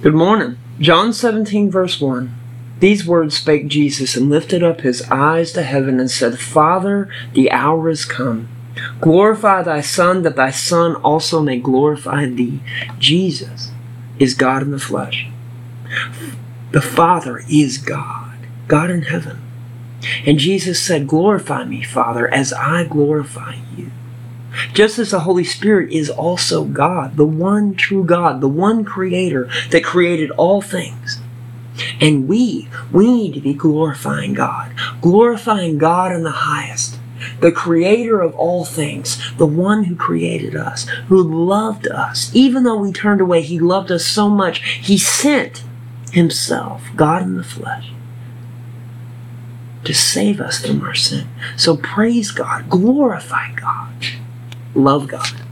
Good morning. John 17, verse 1. These words spake Jesus and lifted up his eyes to heaven and said, Father, the hour is come. Glorify thy Son, that thy Son also may glorify thee. Jesus is God in the flesh. The Father is God, God in heaven. And Jesus said, Glorify me, Father, as I glorify you. Just as the Holy Spirit is also God, the one true God, the one creator that created all things. And we, we need to be glorifying God, glorifying God in the highest, the creator of all things, the one who created us, who loved us. Even though we turned away, he loved us so much, he sent himself, God in the flesh, to save us from our sin. So praise God, glorify God, love God.